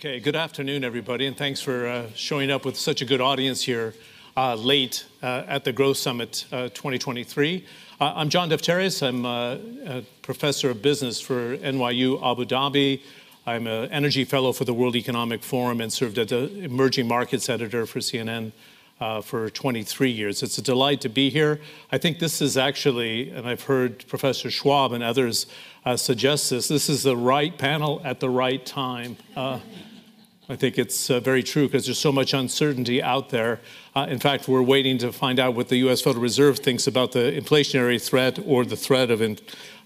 Okay, good afternoon, everybody, and thanks for uh, showing up with such a good audience here uh, late uh, at the Growth Summit uh, 2023. Uh, I'm John Defterios. I'm uh, a professor of business for NYU Abu Dhabi. I'm an energy fellow for the World Economic Forum and served as the emerging markets editor for CNN for 23 years. It's a delight to be here. I think this is actually, and I've heard Professor Schwab and others uh, suggest this, this is the right panel at the right time. Uh, I think it's uh, very true because there's so much uncertainty out there. Uh, in fact, we're waiting to find out what the U.S. Federal Reserve thinks about the inflationary threat or the threat of in,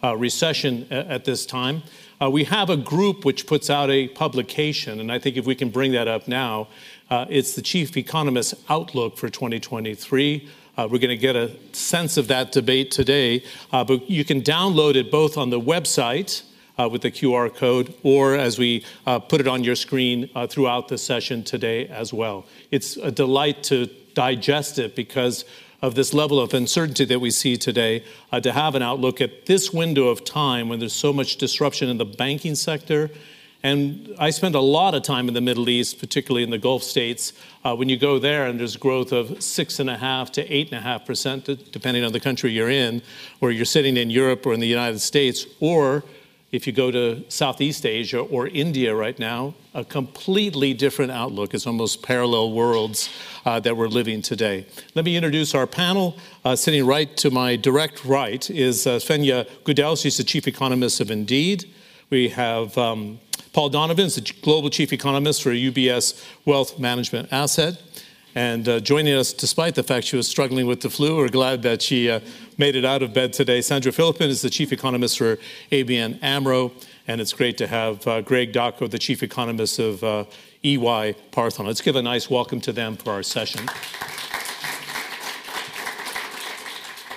uh, recession at, at, this time. we have a group which puts out a publication, and I think if we can bring that up now, uh, it's the chief economist's outlook for 2023. Uh, we're going to get a sense of that debate today, uh, but you can download it both on the website uh, with the QR code or as we uh, put it on your screen uh, throughout the session today as well. It's a delight to digest it because of this level of uncertainty that we see today, uh, to have an outlook at this window of time when there's so much disruption in the banking sector and I spent a lot of time in the Middle East, particularly in the Gulf states. Uh, when you go there and there's growth of six and a half to eight and a half percent, depending on the country you're in, or you're sitting in Europe or in the United States, or if you go to Southeast Asia or India right now, a completely different outlook. It's almost parallel worlds uh, that we're living today. Let me introduce our panel. Uh, sitting right to my direct right is uh, Svenja Gudell. She's the chief economist of Indeed. We have um, Paul Donovan the Global Chief Economist for UBS Wealth Management Asset. And uh, joining us, despite the fact she was struggling with the flu, we're glad that she uh, made it out of bed today. Sandra Phlippen is the Chief Economist for ABN AMRO. And it's great to have uh, Greg Daco, the Chief Economist of uh, EY Parthenon. Let's give a nice welcome to them for our session.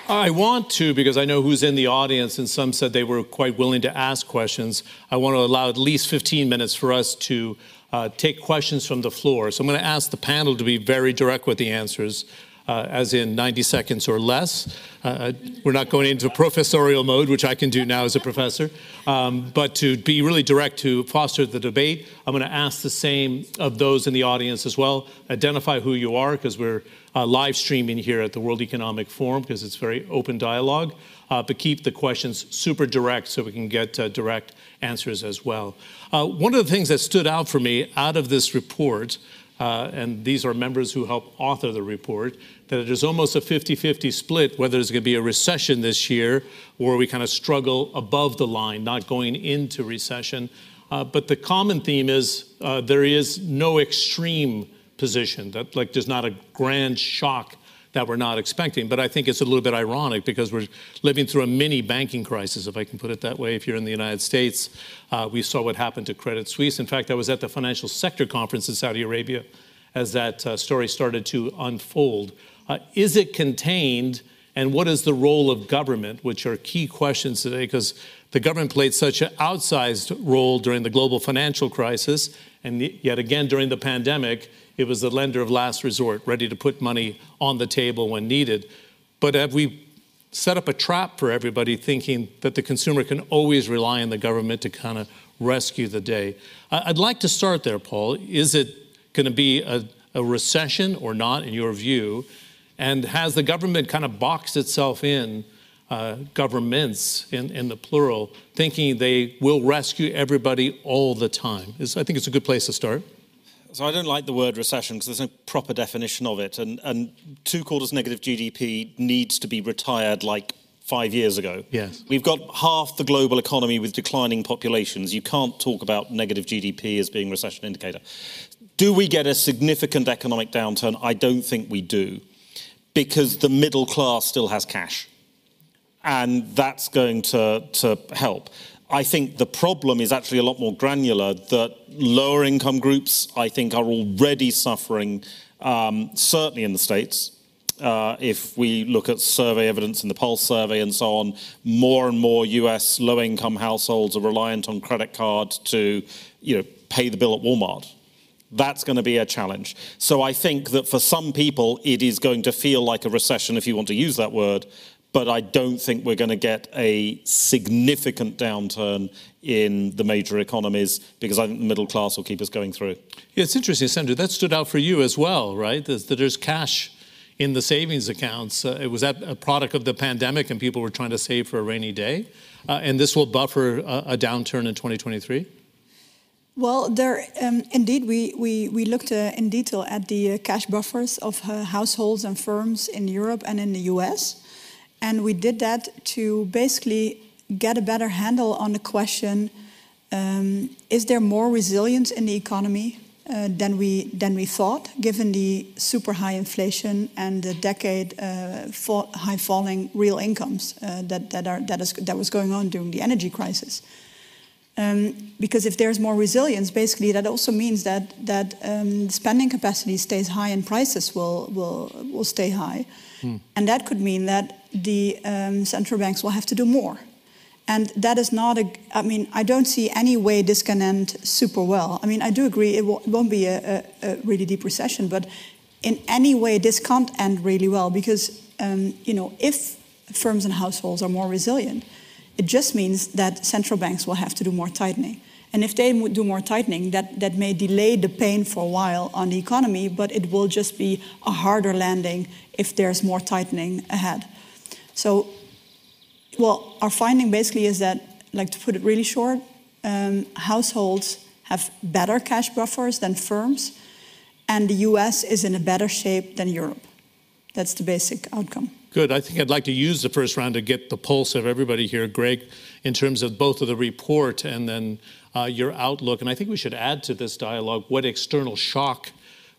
I want to, because I know who's in the audience, and some said they were quite willing to ask questions. I want to allow at least 15 minutes for us to uh, take questions from the floor. So I'm going to ask the panel to be very direct with the answers uh, as in 90 seconds or less. Uh, we're not going into professorial mode, which I can do now as a professor, um, but to be really direct to foster the debate, I'm going to ask the same of those in the audience as well. Identify who you are, because we're uh, live streaming here at the World Economic Forum, because it's very open dialogue. Uh, but keep the questions super direct so we can get uh, direct answers as well. Uh, one of the things that stood out for me out of this report uh, and these are members who helped author the report, that it is almost a 50 50 split whether there's going to be a recession this year or we kind of struggle above the line, not going into recession. Uh, but the common theme is uh, there is no extreme position, that like there's not a grand shock that we're not expecting. But I think it's a little bit ironic because we're living through a mini banking crisis, if I can put it that way. If you're in the United States, uh, we saw what happened to Credit Suisse. In fact, I was at the financial sector conference in Saudi Arabia as that uh, story started to unfold. Uh, is it contained? And what is the role of government, which are key questions today, because the government played such an outsized role during the global financial crisis, and yet again during the pandemic, it was the lender of last resort, ready to put money on the table when needed. But have we set up a trap for everybody thinking that the consumer can always rely on the government to kind of rescue the day? I'd like to start there, Paul. Is it going to be a, a recession or not, in your view? And has the government kind of boxed itself in? Uh, governments in, in the plural, thinking they will rescue everybody all the time. I think it's a good place to start. So I don't like the word recession because there's no proper definition of it. And, and two quarters negative GDP needs to be retired like five years ago. Yes. We've got half the global economy with declining populations. You can't talk about negative GDP as being recession indicator. Do we get a significant economic downturn? I don't think we do because the middle class still has cash. And that's going to, to help. I think the problem is actually a lot more granular that lower income groups, I think, are already suffering, um, certainly in the States. Uh, if we look at survey evidence in the Pulse survey and so on, more and more US low income households are reliant on credit cards to you know, pay the bill at Walmart. That's going to be a challenge. So I think that for some people, it is going to feel like a recession, if you want to use that word, but I don't think we're going to get a significant downturn in the major economies because I think the middle class will keep us going through. Yeah, it's interesting, Sandra. That stood out for you as well, right? That there's cash in the savings accounts. Uh, it was that a product of the pandemic and people were trying to save for a rainy day. Uh, and this will buffer a, a downturn in 2023? Well, there um, indeed we we we looked uh, in detail at the uh, cash buffers of uh, households and firms in Europe and in the U.S., and we did that to basically get a better handle on the question: um, Is there more resilience in the economy uh, than we than we thought, given the super high inflation and the decade uh, fall, high falling real incomes uh, that that are that is that was going on during the energy crisis? Um, because if there's more resilience, basically that also means that that um, spending capacity stays high and prices will will will stay high, hmm. and that could mean that the um, central banks will have to do more, and that is not a. I mean, I don't see any way this can end super well. I mean, I do agree it, will, not be a, a, a, really deep recession, but in any way this can't end really well because um, you know if firms and households are more resilient it just means that central banks will have to do more tightening. And if they do more tightening, that, that may delay the pain for a while on the economy, but it will just be a harder landing if there's more tightening ahead. So, well, our finding basically is that, like to put it really short, um, households have better cash buffers than firms, and the US is in a better shape than Europe. That's the basic outcome. Good. I think I'd like to use the first round to get the pulse of everybody here, Greg, in terms of both of the report and then uh, your outlook. And I think we should add to this dialogue what external shock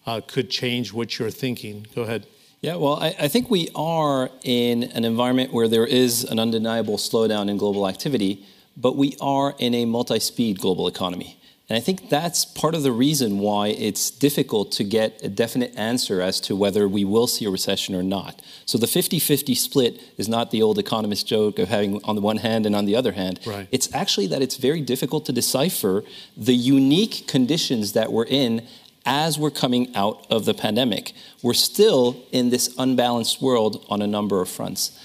uh, could change what you're thinking. Go ahead. Yeah, well, I, I, think we are in an environment where there is an undeniable slowdown in global activity, but we are in a multi speed global economy. And I think that's part of the reason why it's difficult to get a definite answer as to whether we will see a recession or not. So the 50 50 split is not the old economist joke of having on the one hand and on the other hand. Right. It's actually that it's very difficult to decipher the unique conditions that we're in as we're coming out of the pandemic. We're still in this unbalanced world on a number of fronts.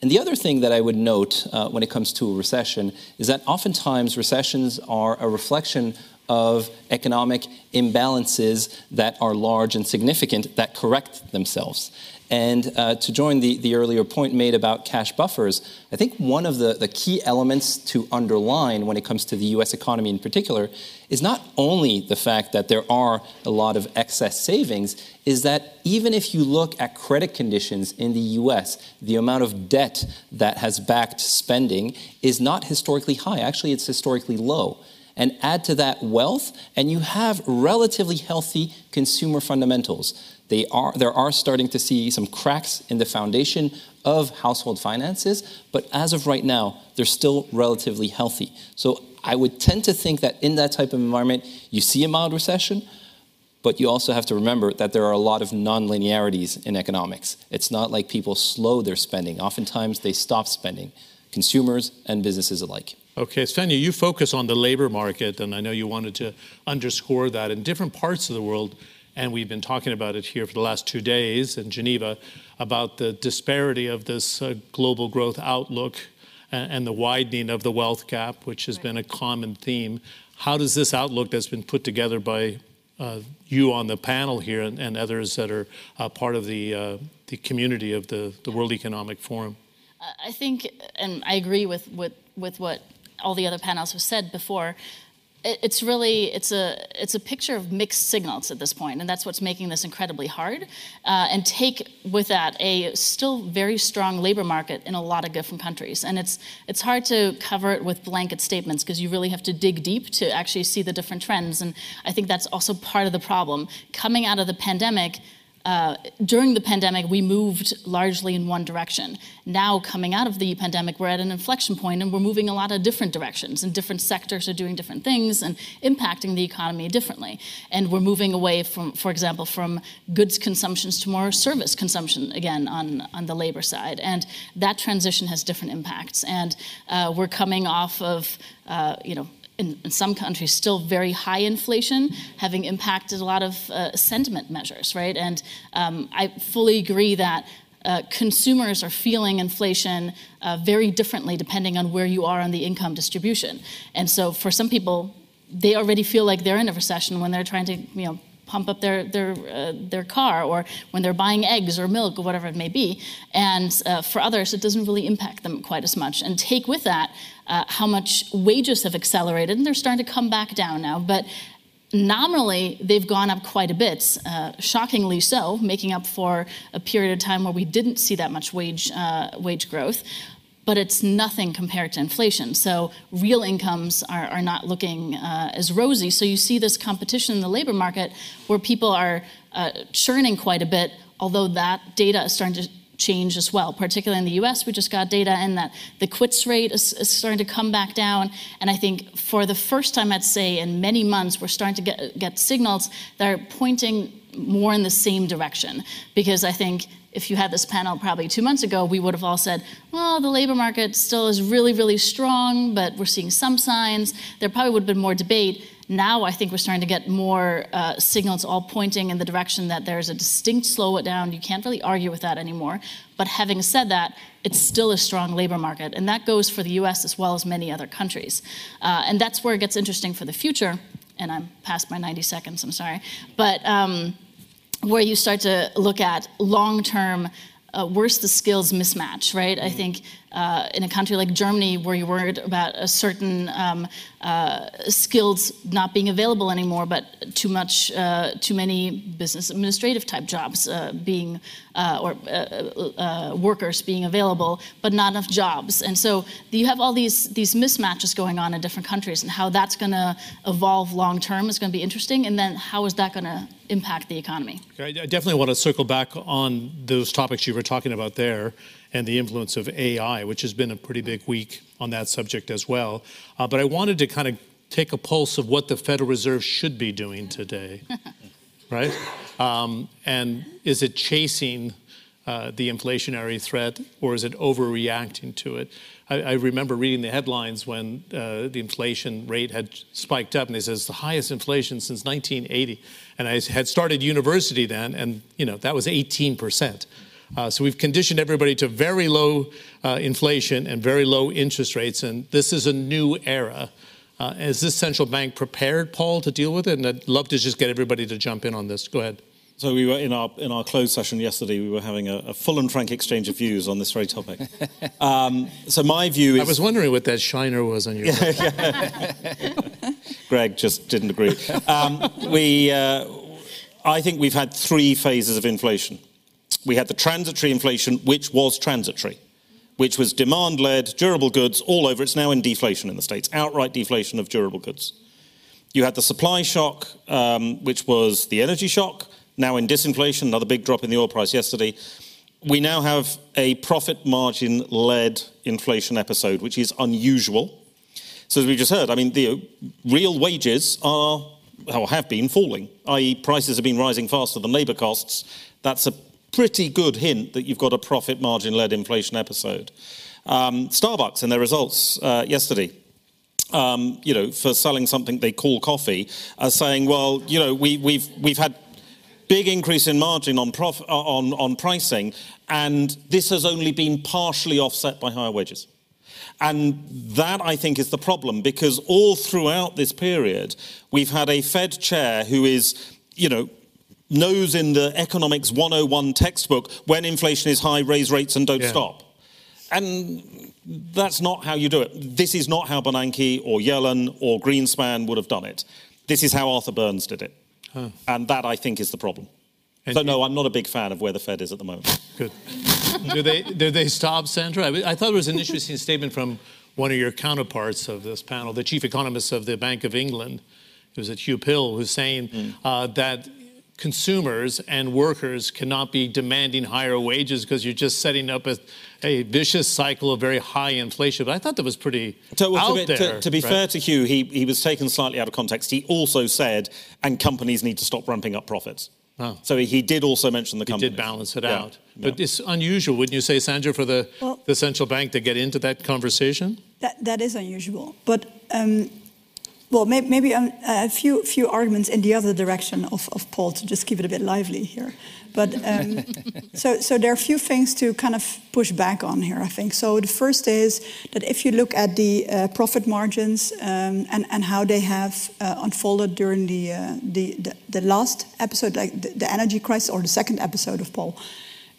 And the other thing that I would note uh, when it comes to a recession is that oftentimes recessions are a reflection of economic imbalances that are large and significant that correct themselves. And uh, to join the, the earlier point made about cash buffers, I think one of the, the key elements to underline when it comes to the US economy in particular is not only the fact that there are a lot of excess savings, is that even if you look at credit conditions in the US, the amount of debt that has backed spending is not historically high. Actually, it's historically low and add to that wealth, and you have relatively healthy consumer fundamentals. They are, there are starting to see some cracks in the foundation of household finances, but as of right now, they're still relatively healthy. So I would tend to think that in that type of environment, you see a mild recession, but you also have to remember that there are a lot of nonlinearities in economics. It's not like people slow their spending. Oftentimes, they stop spending, consumers and businesses alike. Okay, Svenja, you focus on the labor market, and I know you wanted to underscore that in different parts of the world, and we've been talking about it here for the last two days in Geneva about the disparity of this uh, global growth outlook and, and, the widening of the wealth gap, which has right. been a common theme. How does this outlook that's been put together by uh, you on the panel here and, and others that are uh, part of the, uh, the community of the, the World Economic Forum? I think, and I agree with, with, with what all the other panels have said before, it's really it's a it's a picture of mixed signals at this point and that's what's making this incredibly hard. Uh, and take with that a still very strong labor market in a lot of different countries. And it's it's hard to cover it with blanket statements because you really have to dig deep to actually see the different trends. And i think that's also part of the problem. Coming out of the pandemic uh, during the pandemic, we moved largely in one direction. Now, coming out of the pandemic, we're at an inflection point and we're moving a lot of different directions, and different sectors are doing different things and impacting the economy differently. And we're moving away from, for example, from goods consumptions to more service consumption again on, on the labor side. And that transition has different impacts. And uh, we're coming off of, uh, you know, in, in, some countries still very high inflation, having impacted a lot of uh, sentiment measures, right? And um, I fully agree that uh, consumers are feeling inflation uh, very differently depending on where you are on the income distribution. And so for some people, they already feel like they're in a recession when they're trying to, you know, pump up their their uh, their car or when they're buying eggs or milk or whatever it may be. And uh, for others, it doesn't really impact them quite as much. And take with that uh, how much wages have accelerated, and they're starting to come back down now. But nominally, they've gone up quite a bit, uh, shockingly so, making up for a period of time where we didn't see that much wage uh, wage growth but it's nothing compared to inflation. So real incomes are, are not looking uh, as rosy. So you see this competition in the labor market where people are uh, churning quite a bit, although that data is starting to change as well. Particularly in the US, we just got data in that the quits rate is, is, starting to come back down. And I think for the first time, I'd say in many months, we're starting to get, get signals that are pointing more in the same direction. Because I think if you had this panel probably two months ago, we would have all said, well, the labor market still is really, really strong, but we're seeing some signs. There probably would have been more debate. Now I think we're starting to get more uh, signals all pointing in the direction that there's a distinct slowdown. You can't really argue with that anymore. But having said that, it's still a strong labor market, and that goes for the US as well as many other countries. Uh, and that's where it gets interesting for the future. And I'm past my 90 seconds, I'm sorry. But um, where you start to look at long term uh, where's the skills mismatch, right? I mm. think uh, in a country like Germany, where you're worried about a certain um, uh, skills not being available anymore, but too much, uh, too many business administrative type jobs uh, being, uh, or workers being available, but not enough jobs. And so you have all these these mismatches going on in different countries, and how that's going to evolve long term is going to be interesting. And then how is that going to impact the economy? I definitely want to circle back on those topics you were talking about there and the influence of AI, which has been a pretty big week on that subject as well. Uh, but I wanted to kind of take a pulse of what the Federal Reserve should be doing today, right? Um, and is it chasing uh, the inflationary threat or is it overreacting to it? I, I remember reading the headlines when uh, the inflation rate had spiked up, and they said it's the highest inflation since 1980. And I had started university then, and you know that was 18 percent. Uh, so we've conditioned everybody to very low uh, inflation and very low interest rates, and this is a new era. Uh, is this central bank prepared, Paul, to deal with it? And I'd love to just get everybody to jump in on this. Go ahead. So we were in our in our closed session yesterday. We were having a, a full and frank exchange of views on this very topic. Um, so my view is. I was wondering what that shiner was on your. Greg just didn't agree. Um, we, uh, I think we've had three phases of inflation we had the transitory inflation, which was transitory, which was demand led, durable goods all over. It's now in deflation in the States, outright deflation of durable goods. You had the supply shock, um, which was the energy shock, now in disinflation, another big drop in the oil price yesterday. We now have a profit margin led inflation episode, which is unusual. So, as we just heard, I mean, the real wages are or have been falling, i.e., prices have been rising faster than labour costs. That's a pretty good hint that you've got a profit margin led inflation episode. Um, Starbucks, in their results uh, yesterday, um, you know, for selling something they call coffee, are saying, well, you know, we, we've, we've had big increase in margin on, prof, on, on pricing, and this has only been partially offset by higher wages. And that, I think, is the problem because all throughout this period, we've had a Fed chair who is, you know, knows in the economics 101 textbook when inflation is high, raise rates and don't yeah. stop. And that's not how you do it. This is not how Bernanke or Yellen or Greenspan would have done it. This is how Arthur Burns did it. Huh. And that, I think, is the problem. And so, no, I'm not a big fan of where the Fed is at the moment. Good. do, they, do they stop, Sandra? I, I thought it was an interesting statement from one of your counterparts of this panel, the chief economist of the Bank of England. It was at Huw Pill, who's saying mm. uh, that consumers and workers cannot be demanding higher wages because you're just setting up a, a, vicious cycle of very high inflation. But I thought that was pretty to, out to, there. To, to be right? fair to Huw, he, he was taken slightly out of context. He also said, and companies need to stop ramping up profits. Oh. So he did also mention the company. He did balance it yeah. out. But it's unusual, wouldn't you say, Sandra, for the, well, the central bank to get into that conversation? That, that is unusual. But um, well, may, maybe um, a few few arguments in the other direction of, of Paul to just keep it a bit lively here. But um, so so there are a few things to kind of push back on here. I think so. The first is that if you look at the uh, profit margins um, and and how they have uh, unfolded during the, uh, the, the the last episode, like the, the energy crisis, or the second episode of Paul.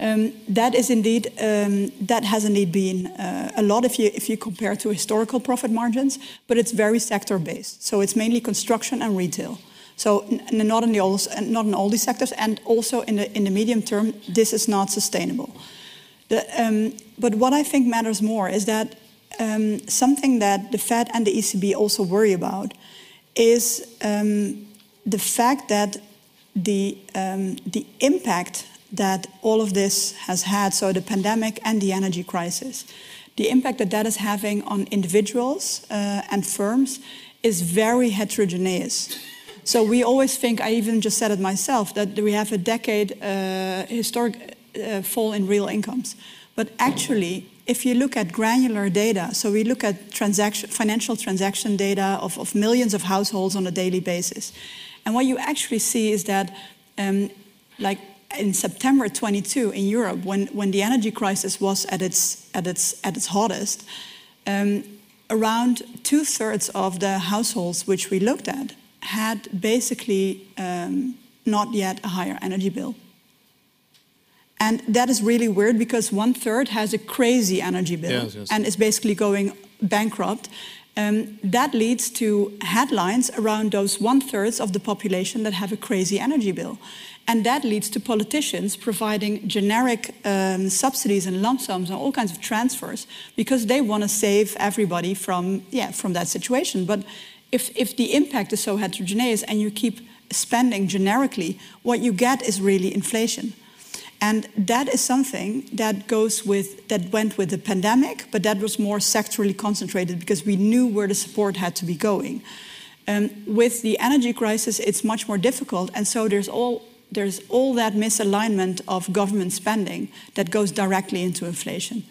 Um, that is indeed um, that has indeed been uh, a lot if you if you compare to historical profit margins, but it's very sector based. So it's mainly construction and retail. So not in the all, not in all these sectors, and also in the in the medium term, this is not sustainable. The, um, but what I think matters more is that um, something that the Fed and the ECB also worry about is um, the fact that the um, the impact that all of this has had, so the pandemic and the energy crisis, the impact that that is having on individuals uh, and firms is very heterogeneous. So we always think, I even just said it myself, that we have a decade uh, historic uh, fall in real incomes. But actually, if you look at granular data, so we look at transaction, financial transaction data of, of millions of households on a daily basis, and what you actually see is that, um, like in September 22 in Europe, when, when the energy crisis was at its, at its, at its hottest, um, around two thirds of the households which we looked at had basically um, not yet a higher energy bill. And that is really weird because one third has a crazy energy bill yes, yes. and is basically going bankrupt. Um, that leads to headlines around those one thirds of the population that have a crazy energy bill. And that leads to politicians providing generic um, subsidies and lump sums and all kinds of transfers because they want to save everybody from, yeah, from that situation. But if, if the impact is so heterogeneous and you keep spending generically, what you get is really inflation. And that is something that goes with that went with the pandemic, but that was more sectorally concentrated because we knew where the support had to be going. Um, with the energy crisis, it's much more difficult, and so there's all there's all that misalignment of government spending that goes directly into inflation.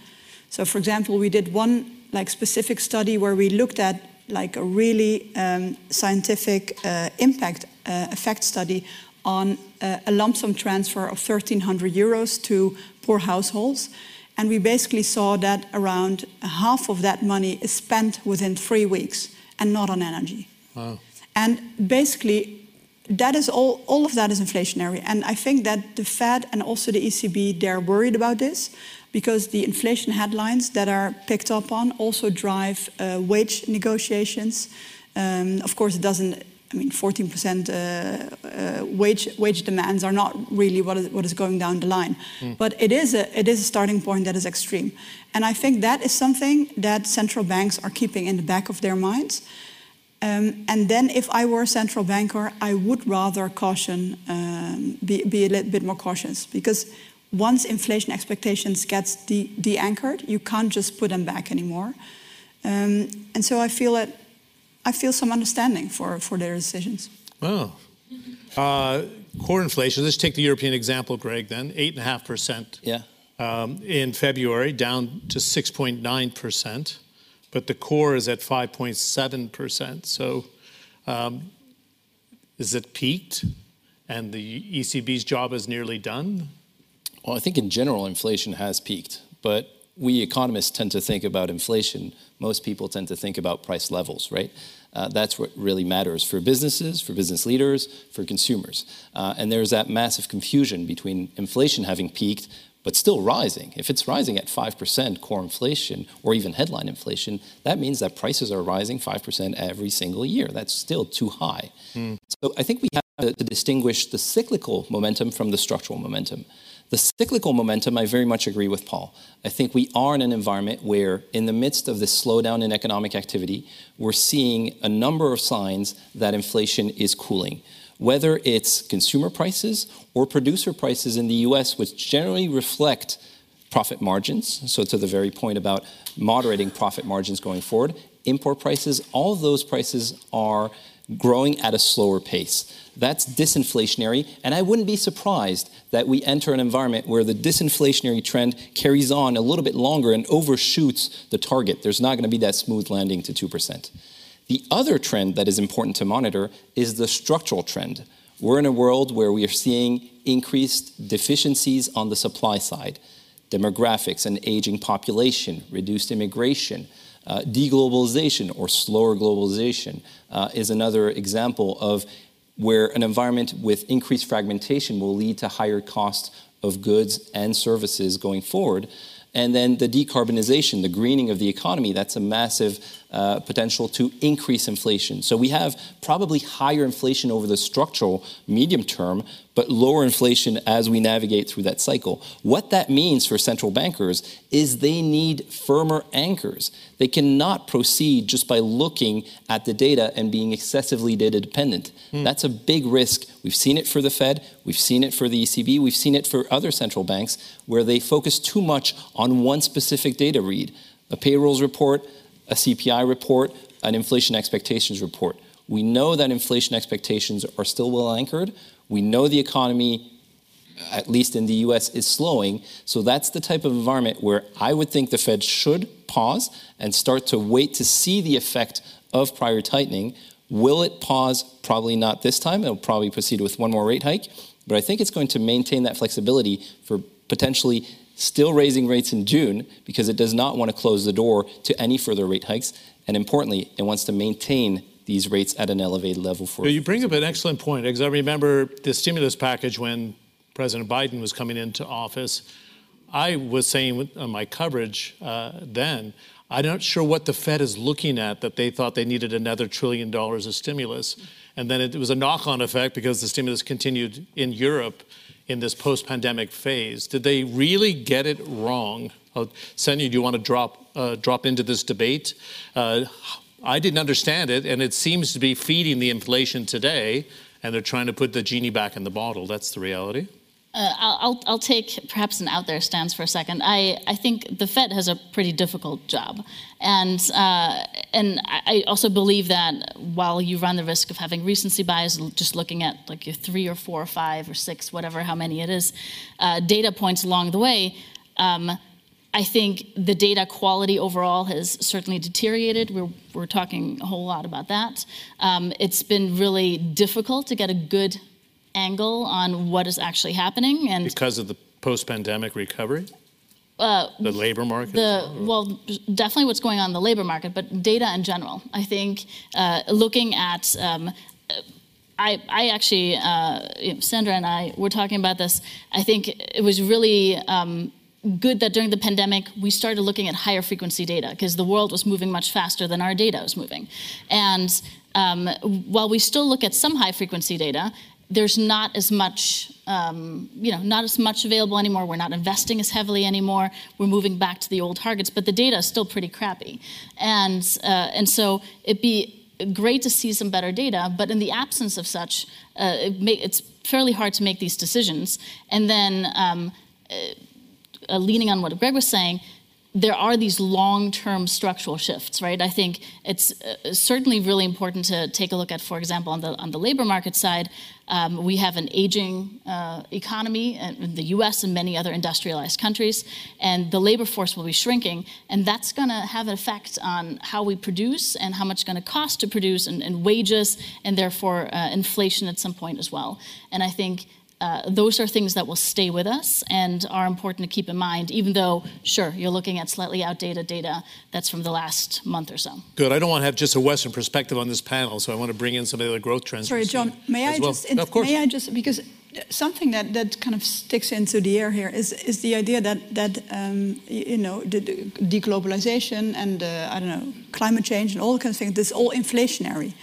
So, for example, we did one like specific study where we looked at like a really um, scientific uh, impact uh, effect study on uh, a lump sum transfer of 1,300 euros to poor households. And we basically saw that around half of that money is spent within three weeks and not on energy. Wow. And basically, that is all, all of that is inflationary. And I think that the Fed and also the ECB, they're worried about this because the inflation headlines that are picked up on also drive uh, wage negotiations. Um, of course, it doesn't, I mean, 14% uh, uh, wage, wage demands are not really what is, what is going down the line. Mm. But it is, a, it is a starting point that is extreme. And I think that is something that central banks are keeping in the back of their minds. Um, and then, if I were a central banker, I would rather caution, um, be, be, a little bit more cautious, because once inflation expectations get de, de-anchored, you can't just put them back anymore. Um, and so I feel that I feel some understanding for, for their decisions. Wow. Uh, core inflation. Let's take the European example, Greg. Then eight and a half percent. Yeah. Um, in February, down to six point nine percent but the core is at 5.7%. So um, is it peaked and the ECB's job is nearly done? Well, I think in general, inflation has peaked, but we economists tend to think about inflation. Most people tend to think about price levels, right? Uh, that's what really matters for businesses, for business leaders, for consumers. Uh, and there's that massive confusion between inflation having peaked but still rising. If it's rising at 5% core inflation or even headline inflation, that means that prices are rising 5% every single year. That's still too high. Mm. So I think we have to distinguish the cyclical momentum from the structural momentum. The cyclical momentum, I very much agree with Paul. I think we are in an environment where, in the midst of this slowdown in economic activity, we're seeing a number of signs that inflation is cooling whether it's consumer prices or producer prices in the US, which generally reflect profit margins. So, to the very point about moderating profit margins going forward, import prices, all those prices are growing at a slower pace. That's disinflationary, and I wouldn't be surprised that we enter an environment where the disinflationary trend carries on a little bit longer and overshoots the target. There's not going to be that smooth landing to 2%. The other trend that is important to monitor is the structural trend. We're in a world where we are seeing increased deficiencies on the supply side, demographics, and aging population, reduced immigration, uh, deglobalization or slower globalization uh, is another example of where an environment with increased fragmentation will lead to higher costs of goods and services going forward. And then the decarbonization, the greening of the economy, that's a massive uh, potential to increase inflation. So we have probably higher inflation over the structural medium term, but lower inflation as we navigate through that cycle. What that means for central bankers is they need firmer anchors. They cannot proceed just by looking at the data and being excessively data dependent. Mm. That's a big risk. We've seen it for the Fed, we've seen it for the ECB, we've seen it for other central banks where they focus too much on one specific data read. A payrolls report, a CPI report, an inflation expectations report. We know that inflation expectations are still well anchored. We know the economy, at least in the US, is slowing. So that's the type of environment where I would think the Fed should pause and start to wait to see the effect of prior tightening. Will it pause? Probably not this time. It'll probably proceed with one more rate hike. But I think it's going to maintain that flexibility for potentially still raising rates in June because it does not want to close the door to any further rate hikes. And importantly, it wants to maintain these rates at an elevated level for. You bring up an excellent point because I remember the stimulus package when President Biden was coming into office. I was saying on my coverage uh, then, I'm not sure what the Fed is looking at that they thought they needed another trillion dollars of stimulus. And then it was a knock on effect because the stimulus continued in Europe in this post pandemic phase. Did they really get it wrong? Uh, Svenja, do you want to drop, uh, drop into this debate? Uh, I didn't understand it, and it seems to be feeding the inflation today, and they're trying to put the genie back in the bottle. That's the reality. Uh, I'll, I'll take perhaps an out there stance for a second. I, I think the Fed has a pretty difficult job. And, uh, and I also believe that while you run the risk of having recency bias, just looking at like your three or four or five or six, whatever, how many it is, uh, data points along the way, um, I think the data quality overall has certainly deteriorated. We're, we're talking a whole lot about that. Um, it's been really difficult to get a good angle on what is actually happening and because of the post-pandemic recovery uh, the labor market the well definitely what's going on in the labor market but data in general i think uh, looking at um, I, I, actually, uh, Sandra and I were talking about this. I think it was really um, good that during the pandemic we started looking at higher frequency data because the world was moving much faster than our data was moving. And um, while we still look at some high frequency data, there's not as much, um, you know, not as much available anymore. We're not investing as heavily anymore. We're moving back to the old targets, but the data is still pretty crappy, and uh, and so it'd be great to see some better data. But in the absence of such, uh, it may, it's fairly hard to make these decisions. And then, um, uh, leaning on what Greg was saying, there are these long-term structural shifts, right? I think it's uh, certainly really important to take a look at, for example, on the on the labor market side, um, we have an aging uh, economy in the U.S. and many other industrialized countries, and the labor force will be shrinking, and that's going to have an effect on how we produce and how much it's going to cost to produce, and, and wages, and therefore uh, inflation at some point as well. And I think uh, those are things that will stay with us and are important to keep in mind, even though, sure, you're looking at slightly outdated data that's from the last month or so. Good. I don't want to have just a Western perspective on this panel, so I want to bring in some of the other growth trends. Sorry, John, may I well. just, in, of course. may I just, because something that, that kind of sticks into the air here is, is the idea that, that um, you know, the, the deglobalization and, uh, I don't know, climate change and all kinds of things, this is all inflationary.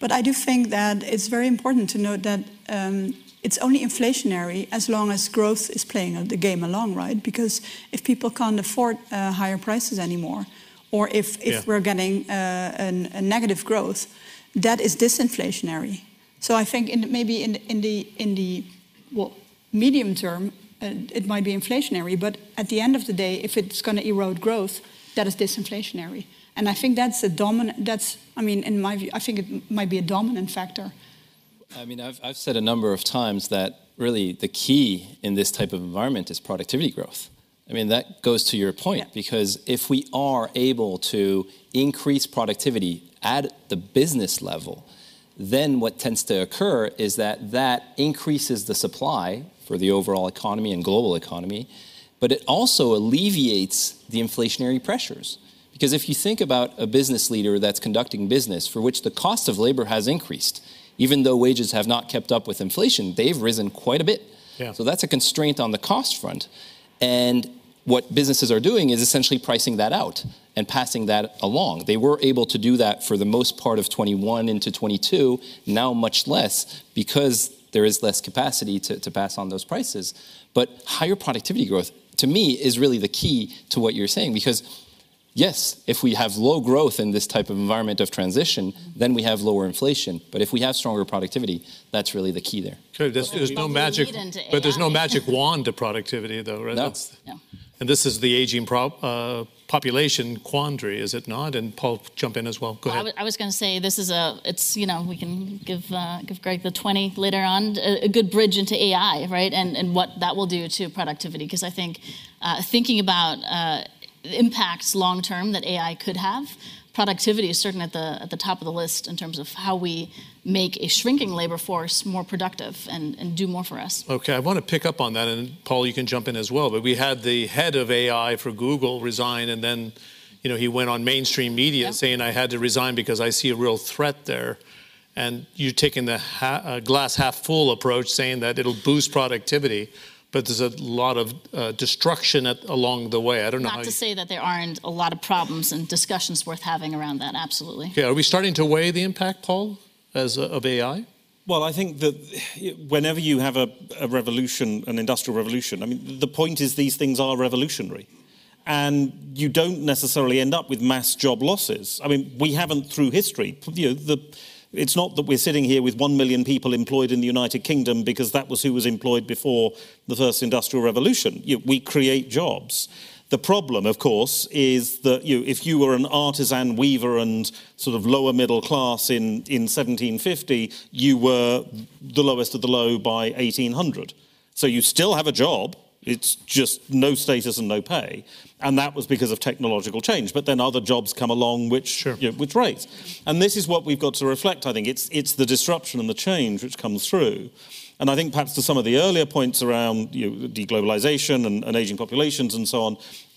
But I do think that it's very important to note that um, it's only inflationary as long as growth is playing the game along, right? Because if people can't afford uh, higher prices anymore, or if, if yeah. we're getting uh, an, a negative growth, that is disinflationary. So I think in, maybe in, in the in the well medium term, uh, it might be inflationary, but at the end of the day, if it's going to erode growth, that is disinflationary. And I think that's a dominant. That's I mean, in my view, I think it might be a dominant factor. I mean, I've, I've said a number of times that really the key in this type of environment is productivity growth. I mean, that goes to your point yeah. because if we are able to increase productivity at the business level, then what tends to occur is that that increases the supply for the overall economy and global economy, but it also alleviates the inflationary pressures. Because if you think about a business leader that's conducting business for which the cost of labor has increased, even though wages have not kept up with inflation, they've risen quite a bit. Yeah. So that's a constraint on the cost front. And what businesses are doing is essentially pricing that out and passing that along. They were able to do that for the most part of 21 into 22, now much less because there is less capacity to, to pass on those prices. But higher productivity growth, to me, is really the key to what you're saying because yes, if we have low growth in this type of environment of transition, then we have lower inflation. But if we have stronger productivity, that's really the key there. Okay, there's, there's no But magic, but there's no magic wand to productivity, though, right? No. That's- No. And this is the aging pro- uh, population quandary, is it not? And Paul, jump in as well. Go Well, I ahead. wa- I was going to say this is a it's you know we can give uh, give Greg the 20 later on a, a good bridge into AI right and and what that will do to productivity because I think uh, thinking about uh, the impacts long term that AI could have productivity is certainly at the at the top of the list in terms of how we make a shrinking labor force more productive and, and do more for us. Okay, I want to pick up on that, and Paul, you can jump in as well. But we had the head of AI for Google resign, and then, you know, he went on mainstream media saying I had to resign because I see a real threat there. And you're taking the ha- uh, glass half full approach, saying that it'll boost productivity, but there's a lot of uh, destruction at, along the way. I don't know. Not to You, say that there aren't a lot of problems and discussions worth having around that. Absolutely. okay, are we starting to weigh the impact, Paul, as uh, of AI? Well, I think that whenever you have a, a revolution, an industrial revolution, I mean, the point is these things are revolutionary. And you don't necessarily end up with mass job losses. I mean, we haven't through history. You know, the, it's not that we're sitting here with one million people employed in the United Kingdom because that was who was employed before the first industrial revolution. You, we create jobs. The problem, of course, is that you, if you were an artisan weaver and sort of lower middle class in, in 1750, you were the lowest of the low by 1800. So you still have a job, it's just no status and no pay. And that was because of technological change. But then other jobs come along which, Sure. you know, which raise. And this is what we've got to reflect, I think. It's, it's the disruption and the change which comes through. And I think perhaps to some of the earlier points around you know, deglobalization and, and aging populations and so on,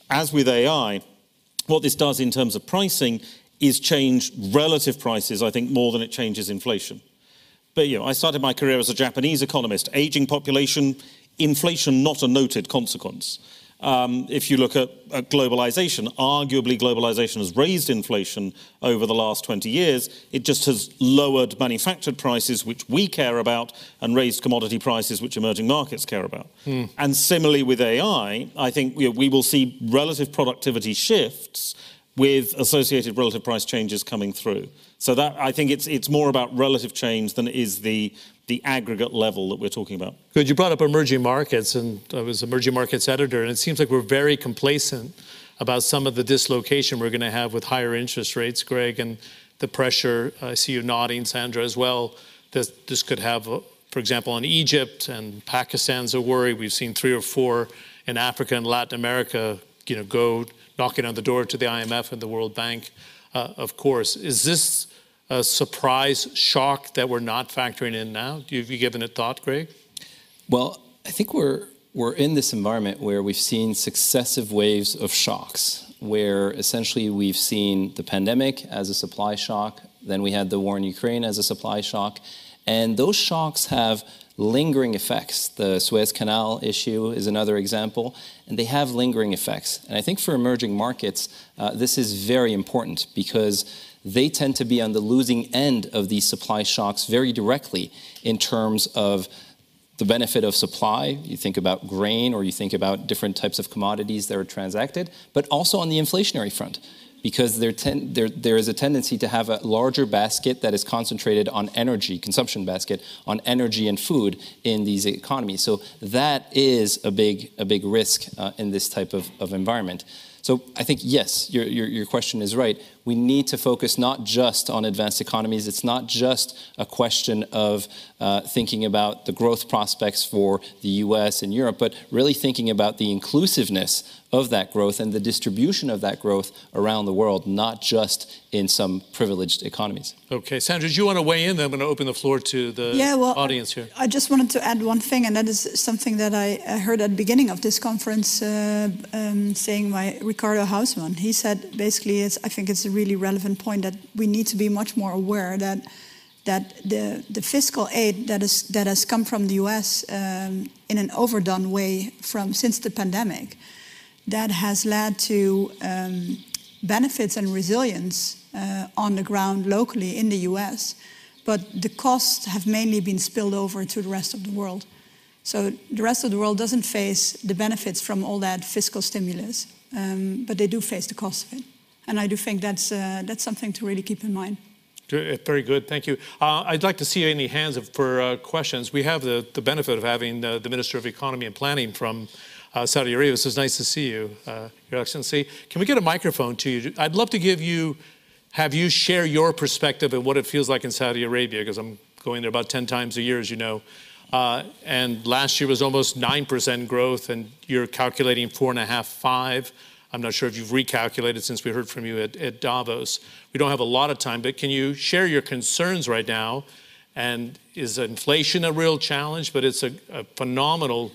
as with AI, what this does in terms of pricing is change relative prices, I think, more than it changes inflation. But you know, I started my career as a Japanese economist. Aging population, inflation not a noted consequence. Um, if you look at, at globalization, arguably globalization has raised inflation over the last 20 years. It just has lowered manufactured prices, which we care about, and raised commodity prices, which emerging markets care about. And similarly with AI, I think you know, we will see relative productivity shifts with associated relative price changes coming through. So that I think it's it's more about relative change than it is the the aggregate level that we're talking about. Good. You brought up emerging markets, and I was emerging markets editor, and it seems like we're very complacent about some of the dislocation we're going to have with higher interest rates, Greg, and the pressure. I see you nodding, Sandra, as well. This, this could have, for example, in Egypt and Pakistan's a worry. We've seen three or four in Africa and Latin America, you know, go knocking on the door to the IMF and the World Bank. Uh, of course, is this a surprise shock that we're not factoring in now? Have you given it thought, Greg? Well, I think we're we're in this environment where we've seen successive waves of shocks, where essentially we've seen the pandemic as a supply shock, then we had the war in Ukraine as a supply shock, and those shocks have lingering effects. The Suez Canal issue is another example, and they have lingering effects. And I think for emerging markets, uh, this is very important because they tend to be on the losing end of these supply shocks very directly in terms of the benefit of supply. You think about grain or you think about different types of commodities that are transacted, but also on the inflationary front. Because there, ten, there, there is a tendency to have a larger basket that is concentrated on energy, consumption basket, on energy and food in these economies. So that is a big, a big risk uh, in this type of, of environment. So I think, yes, your, your, your question is right. We need to focus not just on advanced economies. It's not just a question of uh, thinking about the growth prospects for the US and Europe, but really thinking about the inclusiveness of that growth and the distribution of that growth around the world, not just in some privileged economies. Okay, Sandra, do you want to weigh in? Then I'm going to open the floor to the yeah, well, audience here. I just wanted to add one thing, and that is something that I heard at the beginning of this conference, uh, um, saying by Ricardo Hausmann. He said basically, I think it's a really relevant point that we need to be much more aware that that the, the fiscal aid that, is, that has come from the US um, in an overdone way from since the pandemic that has led to um, benefits and resilience uh, on the ground locally in the US, but the costs have mainly been spilled over to the rest of the world. So the rest of the world doesn't face the benefits from all that fiscal stimulus, um, but they do face the cost of it. And I do think that's, uh, that's something to really keep in mind. Very good, thank you. Uh, I'd like to see any hands for uh, questions. We have the, the benefit of having the Minister of Economy and Planning from uh, Saudi Arabia. So it's nice to see you, uh, Your Excellency. Can we get a microphone to you? I'd love to give you, have you share your perspective of what it feels like in Saudi Arabia, because I'm going there about 10 times a year, as you know. Uh, and last year was almost 9% growth, and you're calculating four and a half, five. I'm not sure if you've recalculated since we heard from you at, at Davos. We don't have a lot of time, but can you share your concerns right now? And is inflation a real challenge? But it's a, a phenomenal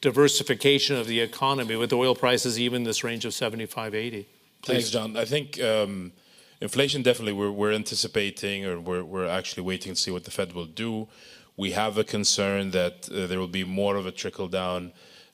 diversification of the economy with oil prices even this range of 75, 80? Please. Thanks, John. I think um, inflation definitely we're, we're anticipating or we're, we're actually waiting to see what the Fed will do. We have a concern that uh, there will be more of a trickle down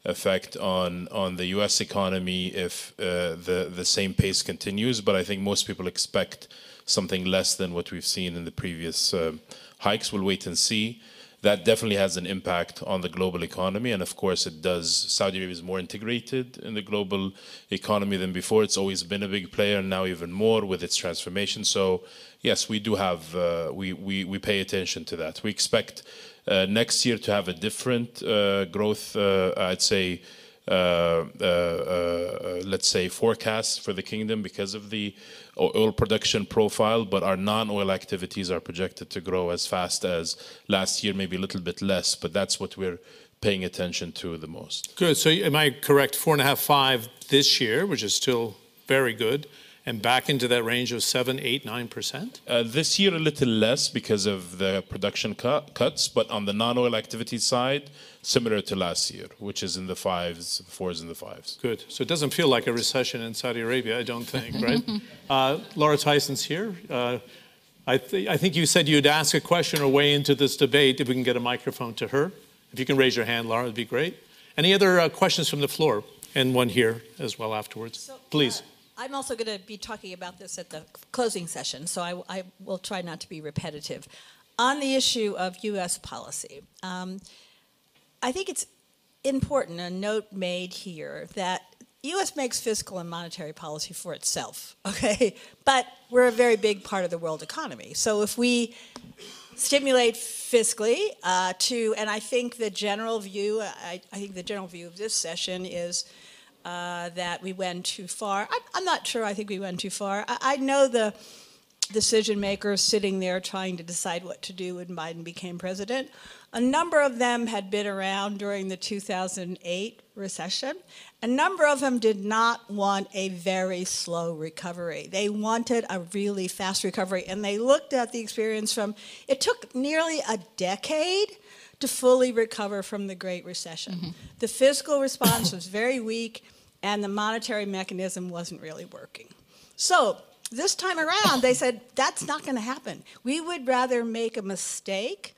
effect on on the U.S. economy if uh, the the same pace continues. But I think most people expect something less than what we've seen in the previous uh, hikes. We'll wait and see that definitely has an impact on the global economy. And of course, it does. Saudi Arabia is more integrated in the global economy than before. It's always been a big player, and now even more with its transformation. So, yes, we do have, uh, we, we, we pay attention to that. We expect next year to have a different uh, growth, uh, I'd say. Uh, uh, uh, let's say forecast for the kingdom because of the oil production profile, but our non-oil activities are projected to grow as fast as last year, maybe a little bit less, but that's what we're paying attention to the most. Good. So am I correct? Four and a half, five this year, which is still very good and back into that range of 7, 8, 9%? Uh, this year, a little less because of the production cut, cuts, but on the non oil activity side, similar to last year, which is in the fives, fours, and the fives. Good. So it doesn't feel like a recession in Saudi Arabia, I don't think, right? uh, Laura Tyson's here. Uh, I, th- I think you said you'd ask a question or weigh into this debate. If we can get a microphone to her. If you can raise your hand, Laura, it'd be great. Any other uh, questions from the floor? And one here as well afterwards. So, Please. I'm also going to be talking about this at the closing session, so I, I, will try not to be repetitive. On the issue of U.S. policy, um, I think it's important, a note made here, that U.S. makes fiscal and monetary policy for itself, okay? But we're a very big part of the world economy. So if we stimulate fiscally uh, to, and I think the general view, I, I think the general view of this session is uh, that we went too far. I, am not sure I think we went too far. I, I, know the decision makers sitting there trying to decide what to do when Biden became president. A number of them had been around during the 2008 recession. A number of them did not want a very slow recovery. They wanted a really fast recovery, and they looked at the experience from it took nearly a decade to fully recover from the Great Recession. Mm-hmm. The fiscal response was very weak and the monetary mechanism wasn't really working. So this time around, they said that's not going to happen. We would rather make a mistake,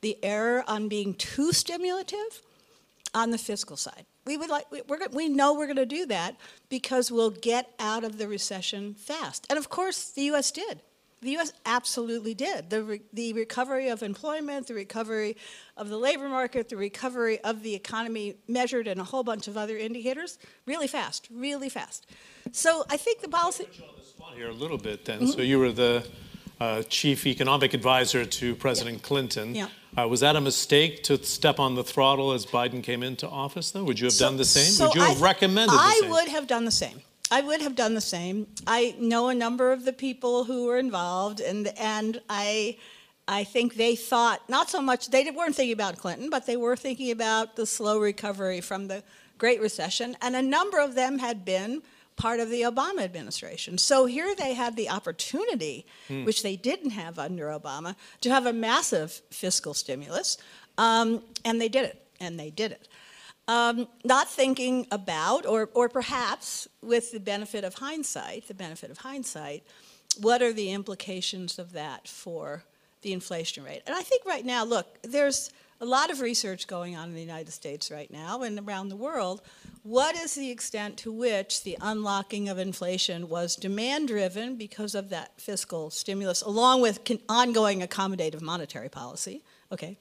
the error on being too stimulative, on the fiscal side. We would like we're, we know we're going to do that because we'll get out of the recession fast. And of course, the U.S. did. The U.S. absolutely did. The, re- the recovery of employment, the recovery of the labor market, the recovery of the economy, measured in a whole bunch of other indicators, really fast, really fast. So I think the policy. On the spot here a little bit then. Mm-hmm. So you were the uh, chief economic advisor to President yeah. Clinton. Yeah. Uh, was that a mistake to step on the throttle as Biden came into office, though? Would you have so, done the same? So would you have I, recommended I would have done the same. I would have done the same. I know a number of the people who were involved, and and I, I think they thought not so much they weren't thinking about Clinton, but they were thinking about the slow recovery from the Great Recession, and a number of them had been part of the Obama administration. So here they had the opportunity, Hmm. which they didn't have under Obama, to have a massive fiscal stimulus, um, and they did it, and they did it. Um, not thinking about, or, or perhaps with the benefit of hindsight, the benefit of hindsight, what are the implications of that for the inflation rate? And I think right now, look, there's a lot of research going on in the United States right now and around the world. What is the extent to which the unlocking of inflation was demand driven because of that fiscal stimulus, along with ongoing accommodative monetary policy? Okay.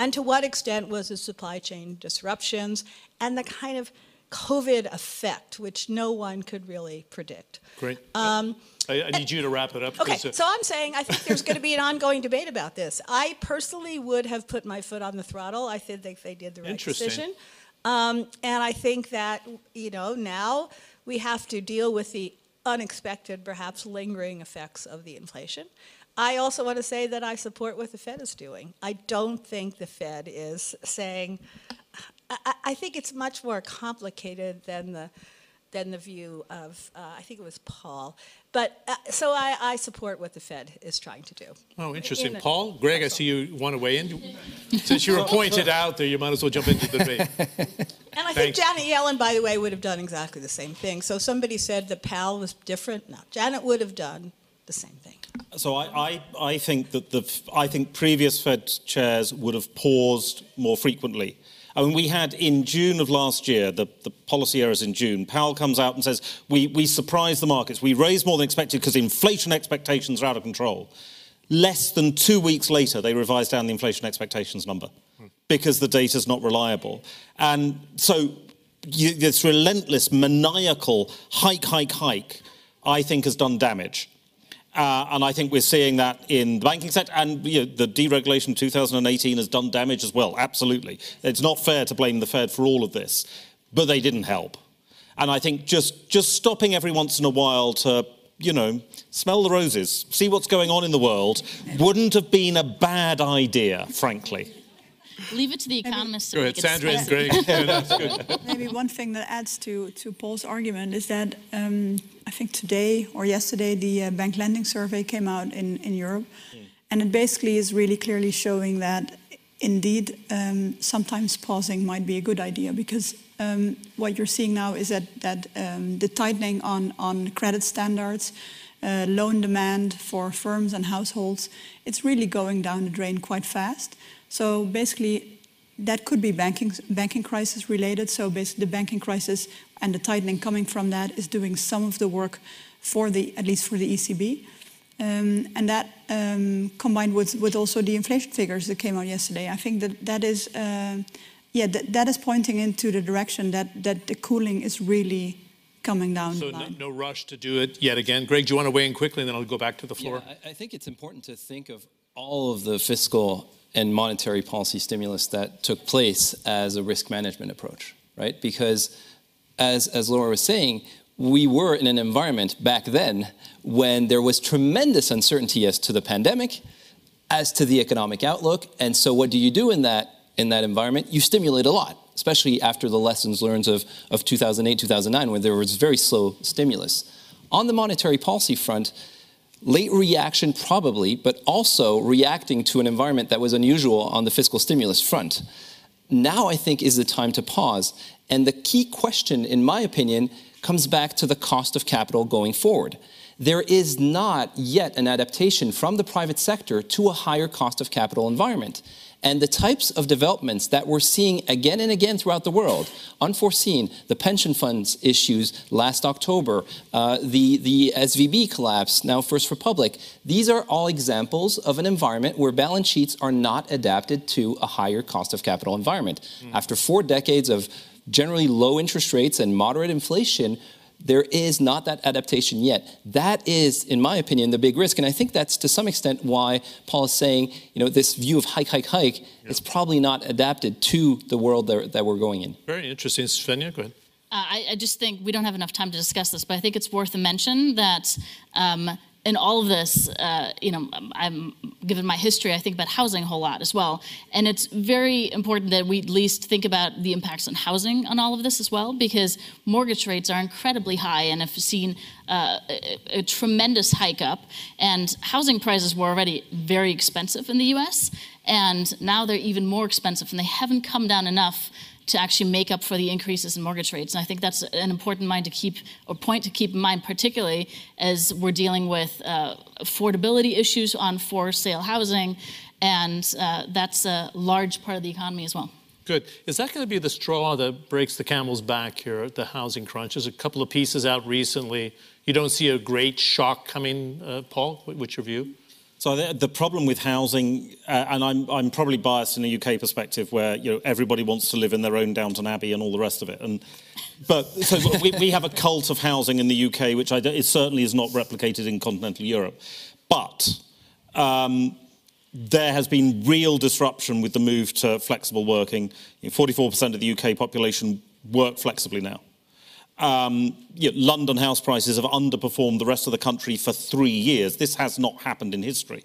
And to what extent was the supply chain disruptions and the kind of COVID effect, which no one could really predict? Great. I, I need you to wrap it up. Okay, uh, so I'm saying I think there's going to be an ongoing debate about this. I personally would have put my foot on the throttle. I think they, they did the right decision. Um, and I think that, you know, now we have to deal with the unexpected, perhaps lingering effects of the inflation. I also want to say that I support what the Fed is doing. I don't think the Fed is saying, I, I- I think it's much more complicated than the, than the view of, uh, I think it was Paul. But, uh, so I, I support what the Fed is trying to do. Oh, interesting. in a- Paul, Greg, I see you want to weigh in. Since you were pointed out there, you might as well jump into the debate. And I think Janet Yellen, by the way, would have done exactly the same thing. So somebody said the Powell was different. No, Janet would have done the same thing. So I, I, I think that the I think previous Fed chairs would have paused more frequently. I mean, we had in June of last year, the, the policy errors in June. Powell comes out and says, we, we surprised the markets. We raised more than expected because inflation expectations are out of control. Less than two weeks later, they revised down the inflation expectations number because the data is not reliable. And so you, this relentless, maniacal hike, hike, hike, I think has done damage. Uh, and I think we're seeing that in the banking sector. And you know, the deregulation 2018 has done damage as well, absolutely. It's not fair to blame the Fed for all of this, but they didn't help. And I think just, just stopping every once in a while to, you know, smell the roses, see what's going on in the world, wouldn't have been a bad idea, frankly. Leave it to the economists to Go make ahead, it Sandra and spicy. Greg. Yeah, that's good. Maybe one thing that adds to, to Paul's argument is that um, I think today or yesterday the uh, bank lending survey came out in, in Europe. And it basically is really clearly showing that indeed um, sometimes pausing might be a good idea because um, what you're seeing now is that, that um, the tightening on, on credit standards, uh, loan demand for firms and households, it's really going down the drain quite fast. So basically, that could be banking banking crisis related. So basically, the banking crisis and the tightening coming from that is doing some of the work for the at least for the ECB, um, and that um, combined with with also the inflation figures that came out yesterday, I think that that is. Uh, yeah, that, that is pointing into the direction that, that the cooling is really coming down So no, no rush to do it yet again. Greg, do you want to weigh in quickly, and then I'll go back to the floor? Yeah, I, I think it's important to think of all of the fiscal and monetary policy stimulus that took place as a risk management approach, right? Because as, as Laura was saying, we were in an environment back then when there was tremendous uncertainty as to the pandemic, as to the economic outlook. And so what do you do in that in that environment? You stimulate a lot, especially after the lessons learned of, of 2008, 2009, where there was very slow stimulus. On the monetary policy front, late reaction probably, but also reacting to an environment that was unusual on the fiscal stimulus front. Now I think is the time to pause. And the key question, in my opinion, comes back to the cost of capital going forward. There is not yet an adaptation from the private sector to a higher cost of capital environment. And the types of developments that we're seeing again and again throughout the world, unforeseen, the pension funds issues last October, uh, the, the SVB collapse, now First Republic, these are all examples of an environment where balance sheets are not adapted to a higher cost of capital environment. After four decades of generally low interest rates and moderate inflation, there is not that adaptation yet. That is, in my opinion, the big risk. And I think that's to some extent why Paul is saying, you know, this view of hike, hike, hike is probably not adapted to the world that, that we're going in. Very interesting. Svenja, go ahead. Uh, I, I just think we don't have enough time to discuss this, but I think it's worth a mention that um, in all of this, uh, you know, I'm given my history, I think about housing a whole lot as well, and it's very important that we at least think about the impacts on housing on all of this as well, because mortgage rates are incredibly high and have seen uh, a, a tremendous hike up, and housing prices were already very expensive in the U.S. And now they're even more expensive, and they haven't come down enough to actually make up for the increases in mortgage rates. And I think that's an important mind to keep or point to keep in mind, particularly as we're dealing with uh, affordability issues on for sale housing, and uh, that's a large part of the economy as well. Good. Is that going to be the straw that breaks the camel's back here, at the housing crunch? There's a couple of pieces out recently. You don't see a great shock coming, uh, Paul? What's your view? So the, the, problem with housing, uh, and I'm, I'm probably biased in a UK perspective, where you know everybody wants to live in their own Downton Abbey and all the rest of it. And but so we, we have a cult of housing in the UK, which I, it certainly is not replicated in continental Europe. But um, there has been real disruption with the move to flexible working. You know, 44% of the UK population work flexibly now. Um, you know, London house prices have underperformed the rest of the country for three years. This has not happened in history.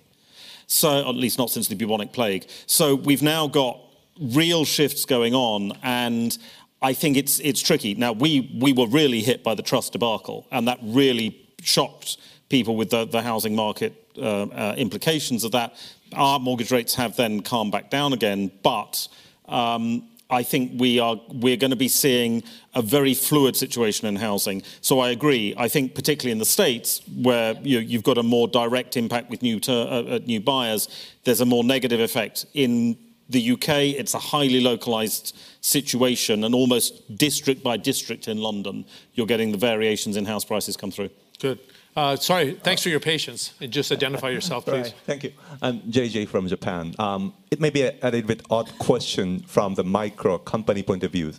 So, at least not since the bubonic plague. So, we've now got real shifts going on, and I think it's, it's tricky. Now, we, we were really hit by the Truss debacle, and that really shocked people with the, the housing market uh, uh, implications of that. Our mortgage rates have then calmed back down again, but um, I think we are we're going to be seeing a very fluid situation in housing. So I agree. I think particularly in the states where you have got a more direct impact with new ter- uh, uh, new buyers, there's a more negative effect. In the UK, it's a highly localized situation, and almost district by district in London, you're getting the variations in house prices come through. Good. Uh, sorry, thanks for your patience. Just identify yourself, please. Right, thank you. I'm JJ from Japan. Um, it may be a, little bit odd question from the micro company point of view.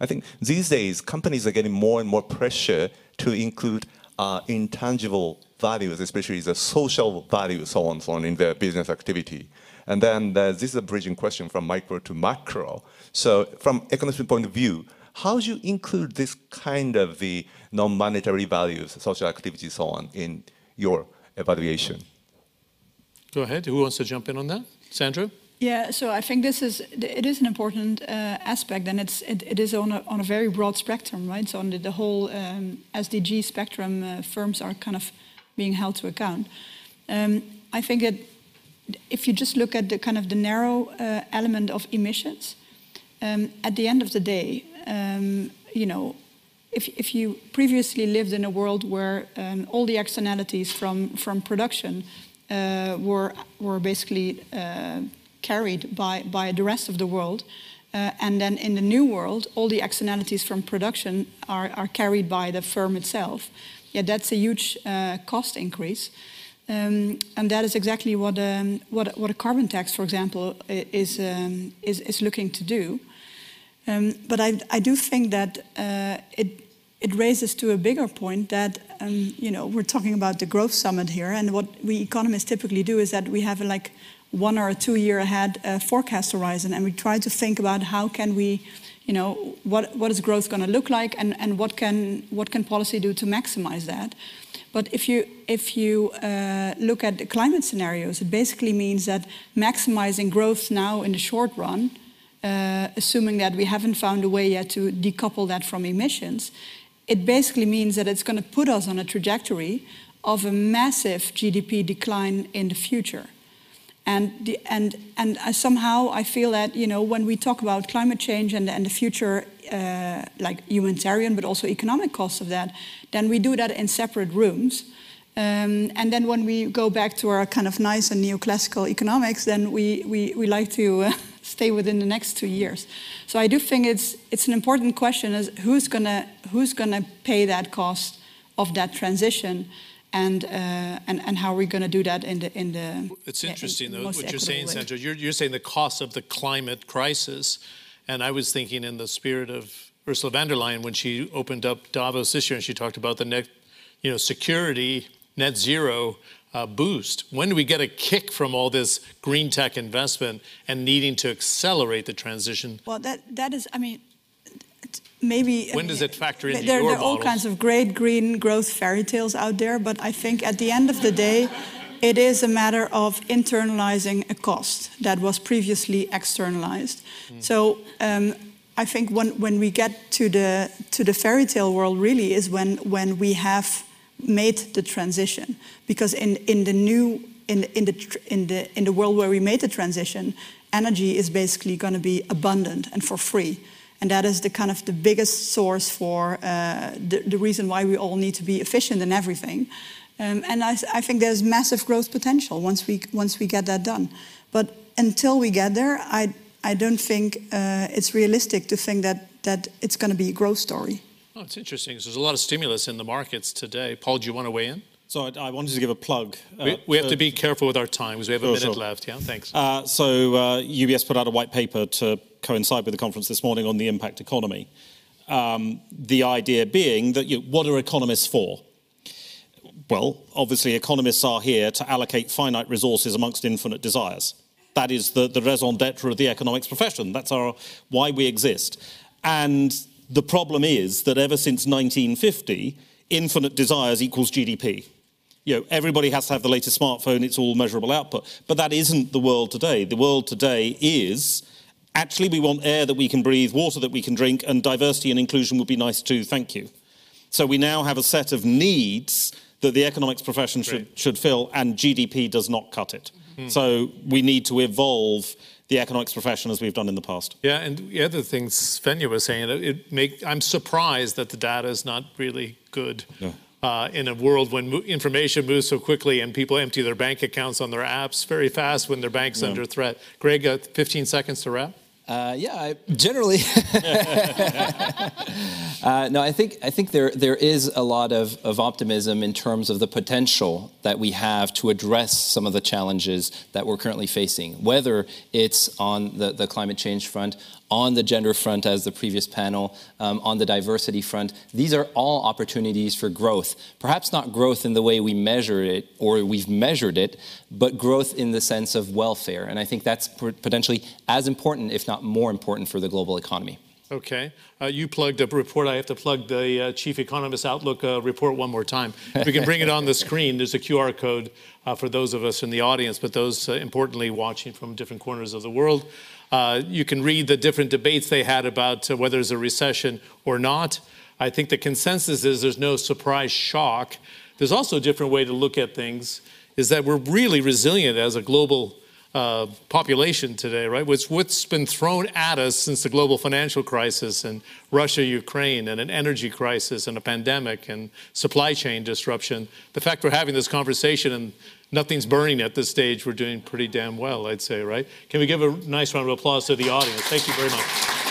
I think these days companies are getting more and more pressure to include uh, intangible values, especially the social values, so on, and so on, in their business activity. And then this is a bridging question from micro to macro. So from economic point of view, how do you include this kind of the non-monetary values, social activities, so on, in your evaluation? Go ahead. Who wants to jump in on that? Sandra? Yeah, so I think this is it is an important uh, aspect, and it's it, it is on a on a very broad spectrum, right? So on the, the whole um, SDG spectrum, uh, firms are kind of being held to account. Um, I think that if you just look at the kind of the narrow uh, element of emissions, um, at the end of the day, um, you know, if, if you previously lived in a world where um, all the externalities from, from production uh, were, were basically uh, carried by, by the rest of the world, uh, and then in the new world, all the externalities from production are, are carried by the firm itself. Yeah, that's a huge uh, cost increase. Um, and that is exactly what, um, what, what a carbon tax, for example, is, um, is, is looking to do. Um, but I, I, do think that uh, it, it raises to a bigger point that um, you know we're talking about the growth summit here, and what we economists typically do is that we have a, like one or two year ahead uh, forecast horizon, and we try to think about how can we, you know, what what is growth going to look like, and, and what can what can policy do to maximize that. But if you if you uh, look at the climate scenarios, it basically means that maximizing growth now in the short run assuming that we haven't found a way yet to decouple that from emissions, it basically means that it's going to put us on a trajectory of a massive GDP decline in the future. And, the, and, and I, somehow I feel that, you know, when we talk about climate change and, and the future, uh, like humanitarian, but also economic costs of that, then we do that in separate rooms. Um, and then when we go back to our kind of nice and neoclassical economics, then we, we, we like to uh, stay within the next two years. So I do think it's it's an important question: is who's gonna who's gonna pay that cost of that transition, and uh, and and how are we going to do that in the in the? It's interesting in though what you're saying, Sandra. You're you're saying the cost of the climate crisis, and I was thinking in the spirit of Ursula von der Leyen when she opened up Davos this year, and she talked about the net, you know, security, net zero uh, boost? When do we get a kick from all this green tech investment and needing to accelerate the transition? Well, that, that is, I mean, maybe When does it factor into there, there are all models? kinds of great green growth fairy tales out there, but I think at the end of the day, it is a matter of internalizing a cost that was previously externalized. So um, I think when, when we get to the to the fairy tale world, really is when when we have made the transition, because in in the new in in the in the in the world where we made the transition, energy is basically going to be abundant and for free. And that is the kind of the biggest source for uh, the, the reason why we all need to be efficient in everything. Um, and I, I think there's massive growth potential once we, once we get that done. But until we get there, I, I don't think uh, it's realistic to think that, that it's going to be a growth story. Oh, it's interesting. there's a lot of stimulus in the markets today. Paul, do you want to weigh in? So I, I wanted to give a plug. uh, we, we have to to- be careful with our time because we have a Sure, minute sure. left. Yeah, thanks. Uh, so uh, UBS put out a white paper to coincide with the conference this morning on the impact economy. Um, the idea being that you know, what are economists for? Well, obviously, economists are here to allocate finite resources amongst infinite desires. That is the, the raison d'etre of the economics profession. That's our, why we exist. And the problem is that ever since 1950, infinite desires equals GDP. You know, everybody has to have the latest smartphone, it's all measurable output. But that isn't the world today. The world today is actually we want air that we can breathe, water that we can drink, and diversity and inclusion would be nice too, thank you. So we now have a set of needs that the economics profession should, should fill, and GDP does not cut it. Mm-hmm. So we need to evolve the economics profession as we've done in the past. Yeah, and the other thing Svenja was saying, it, make I'm surprised that the data is not really good. Uh, in a world when mo- information moves so quickly and people empty their bank accounts on their apps very fast when their bank's under threat. Greg, uh, 15 seconds to wrap. Uh, yeah, I, generally. uh, no, I think I think there there is a lot of, of optimism in terms of the potential that we have to address some of the challenges that we're currently facing, whether it's on the, the climate change front, on the gender front, as the previous panel, um, on the diversity front. These are all opportunities for growth. Perhaps not growth in the way we measure it or we've measured it, but growth in the sense of welfare. And I think that's potentially as important, if not more important, for the global economy. Okay. Uh, you plugged a report. I have to plug the uh, Chief Economist Outlook uh, report one more time. If we can bring it on the screen. There's a QR code uh, for those of us in the audience, but those uh, importantly watching from different corners of the world. Uh, you can read the different debates they had about uh, whether there's a recession or not. I think the consensus is there's no surprise shock. There's also a different way to look at things, is that we're really resilient as a global uh, population today, right? What's, what's been thrown at us since the global financial crisis and Russia, Ukraine, and an energy crisis and a pandemic and supply chain disruption. The fact we're having this conversation and nothing's burning at this stage, we're doing pretty damn well, I'd say, right? Can we give a nice round of applause to the audience? Thank you very much.